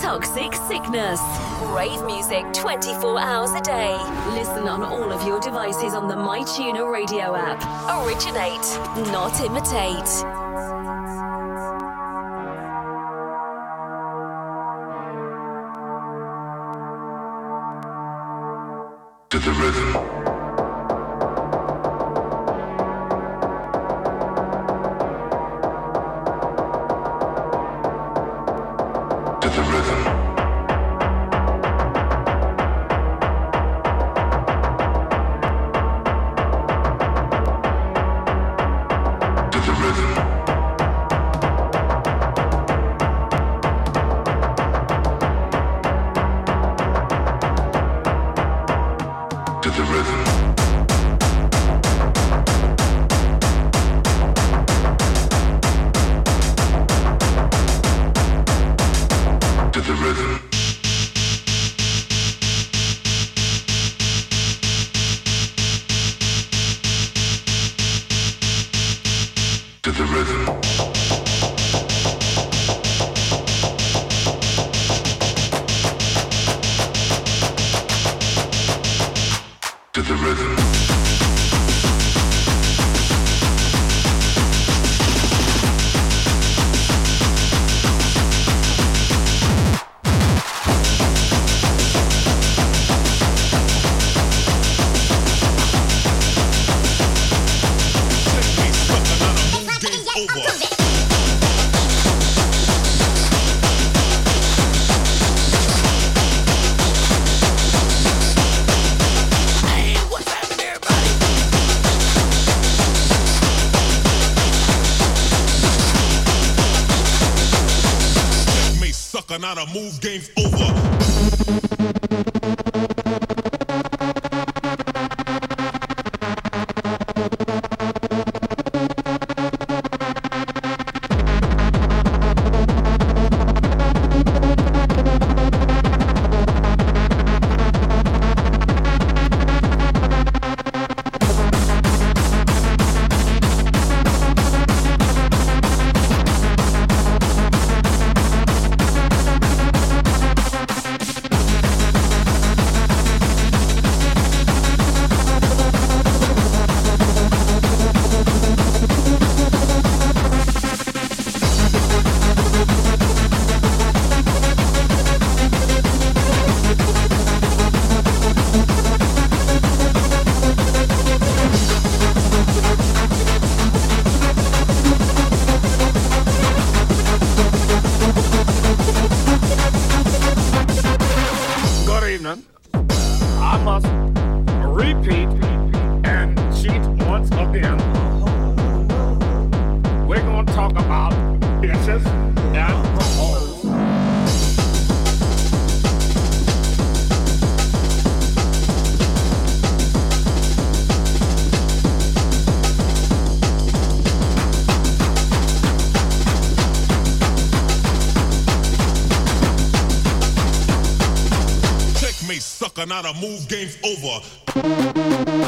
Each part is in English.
Toxic Sickness. Rave music 24 hours a day. Listen on all of your devices on the MyTuner radio app. Originate, not imitate. move not a move game's over. Machine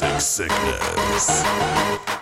This Sickness.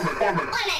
hombre, hombre.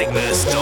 www.toxicsickness.com.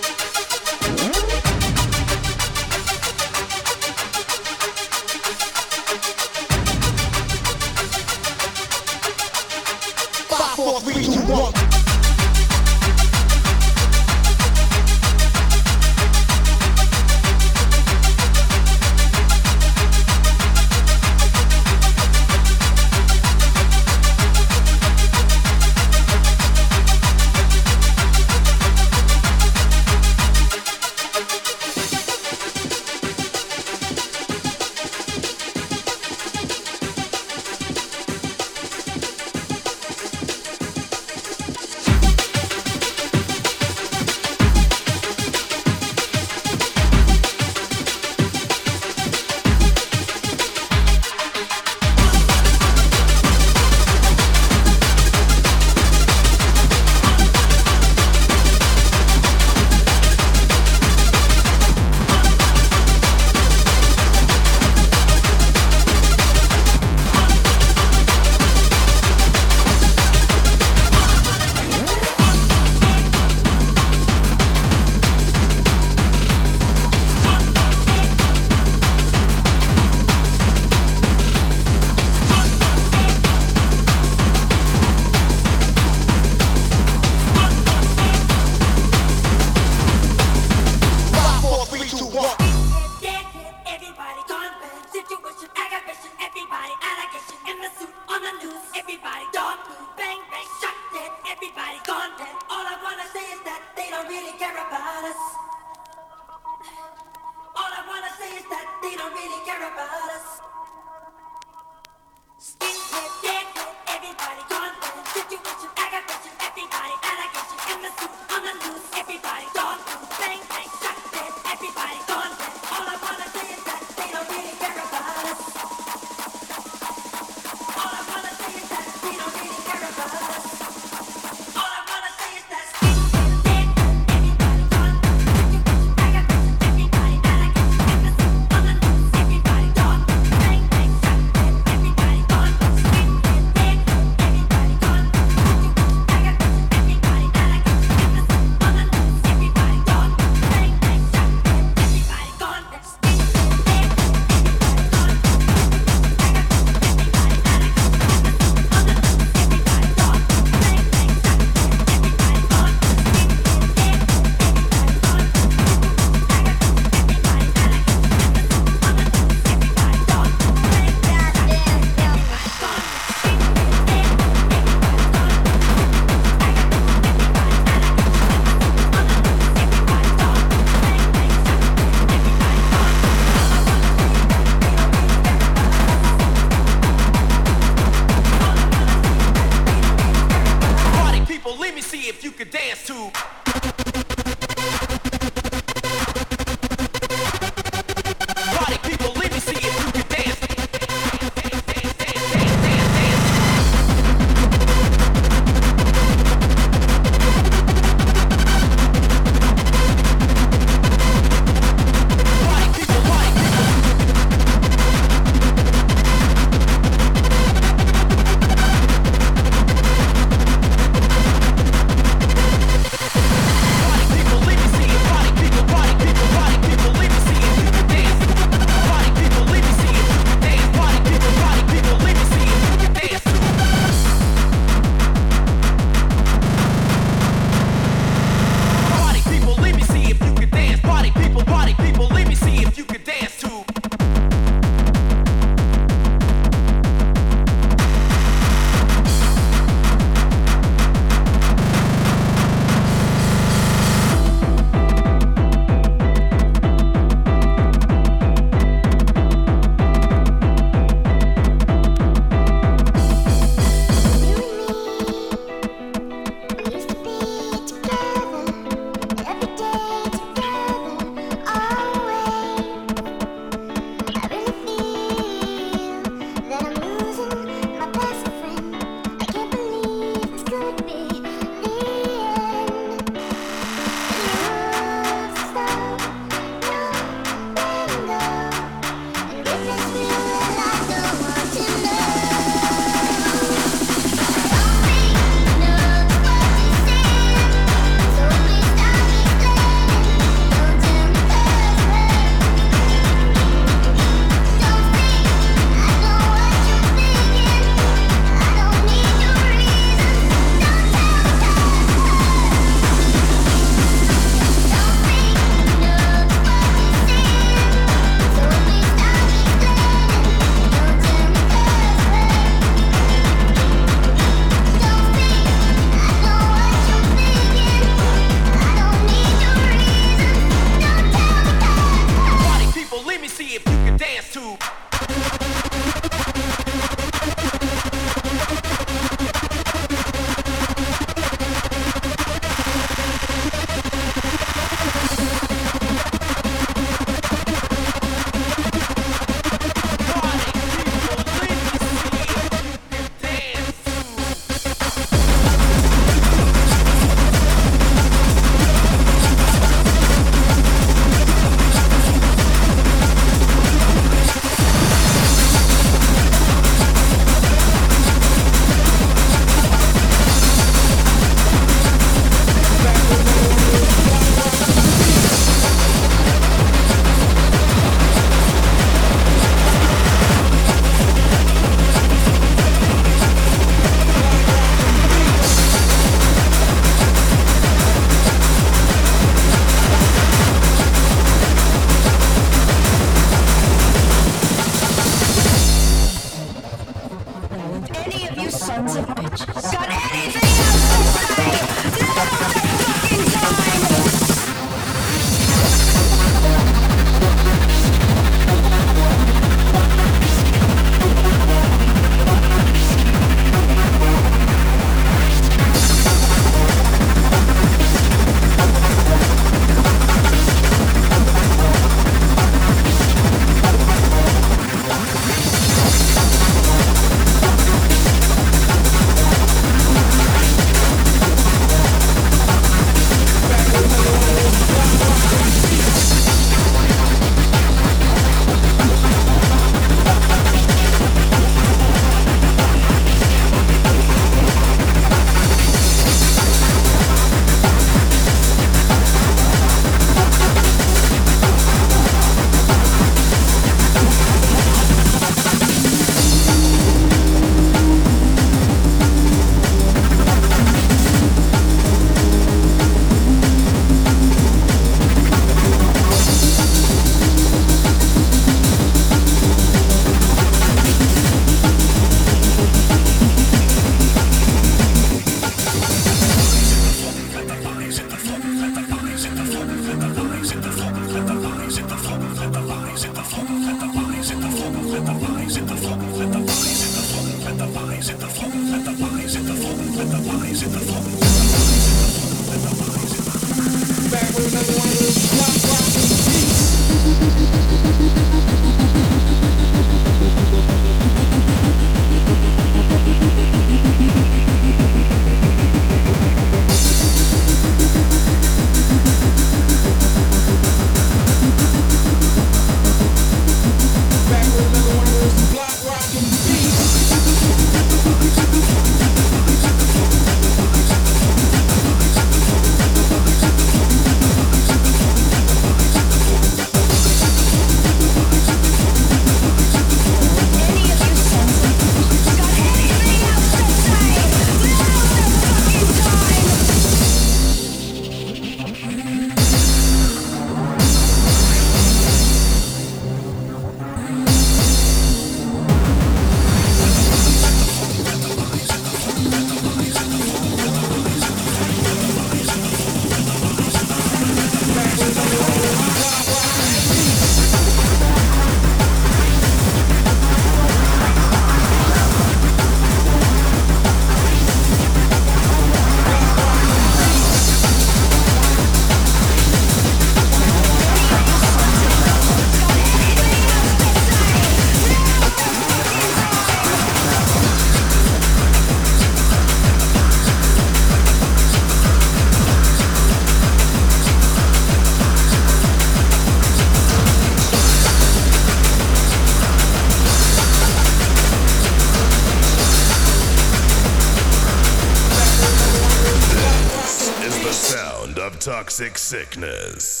toxic sickness.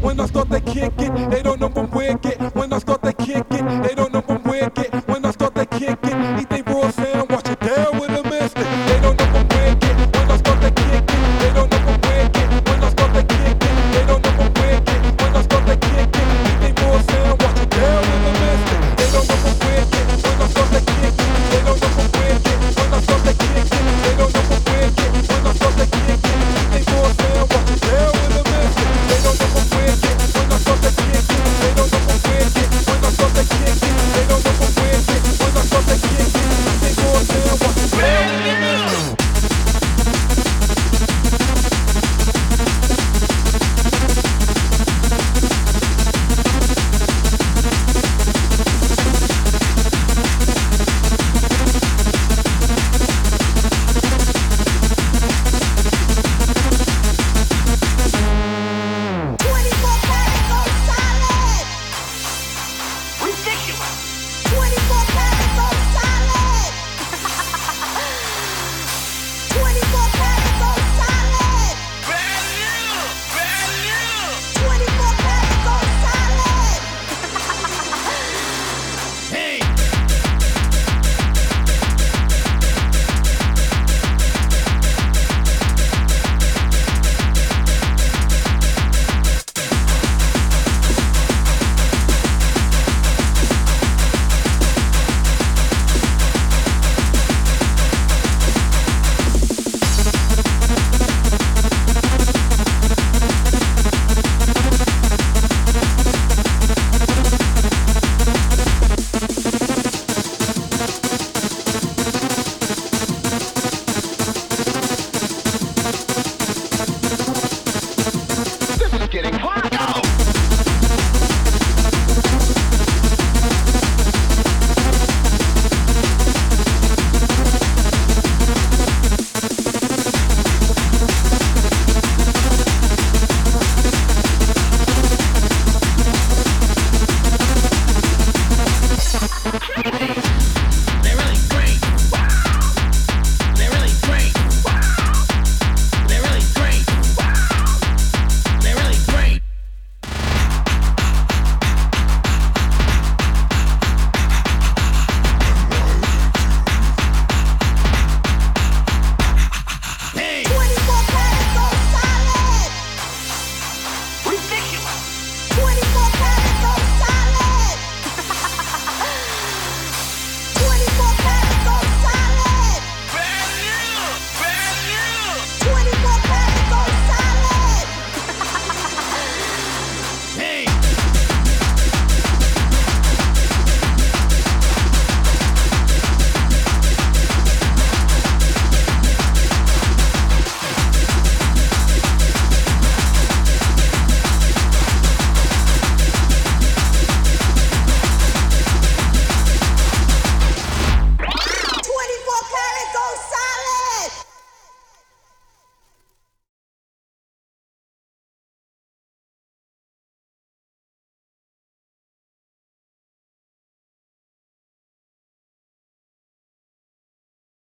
When I start to kick it, they don't know I'm wicked.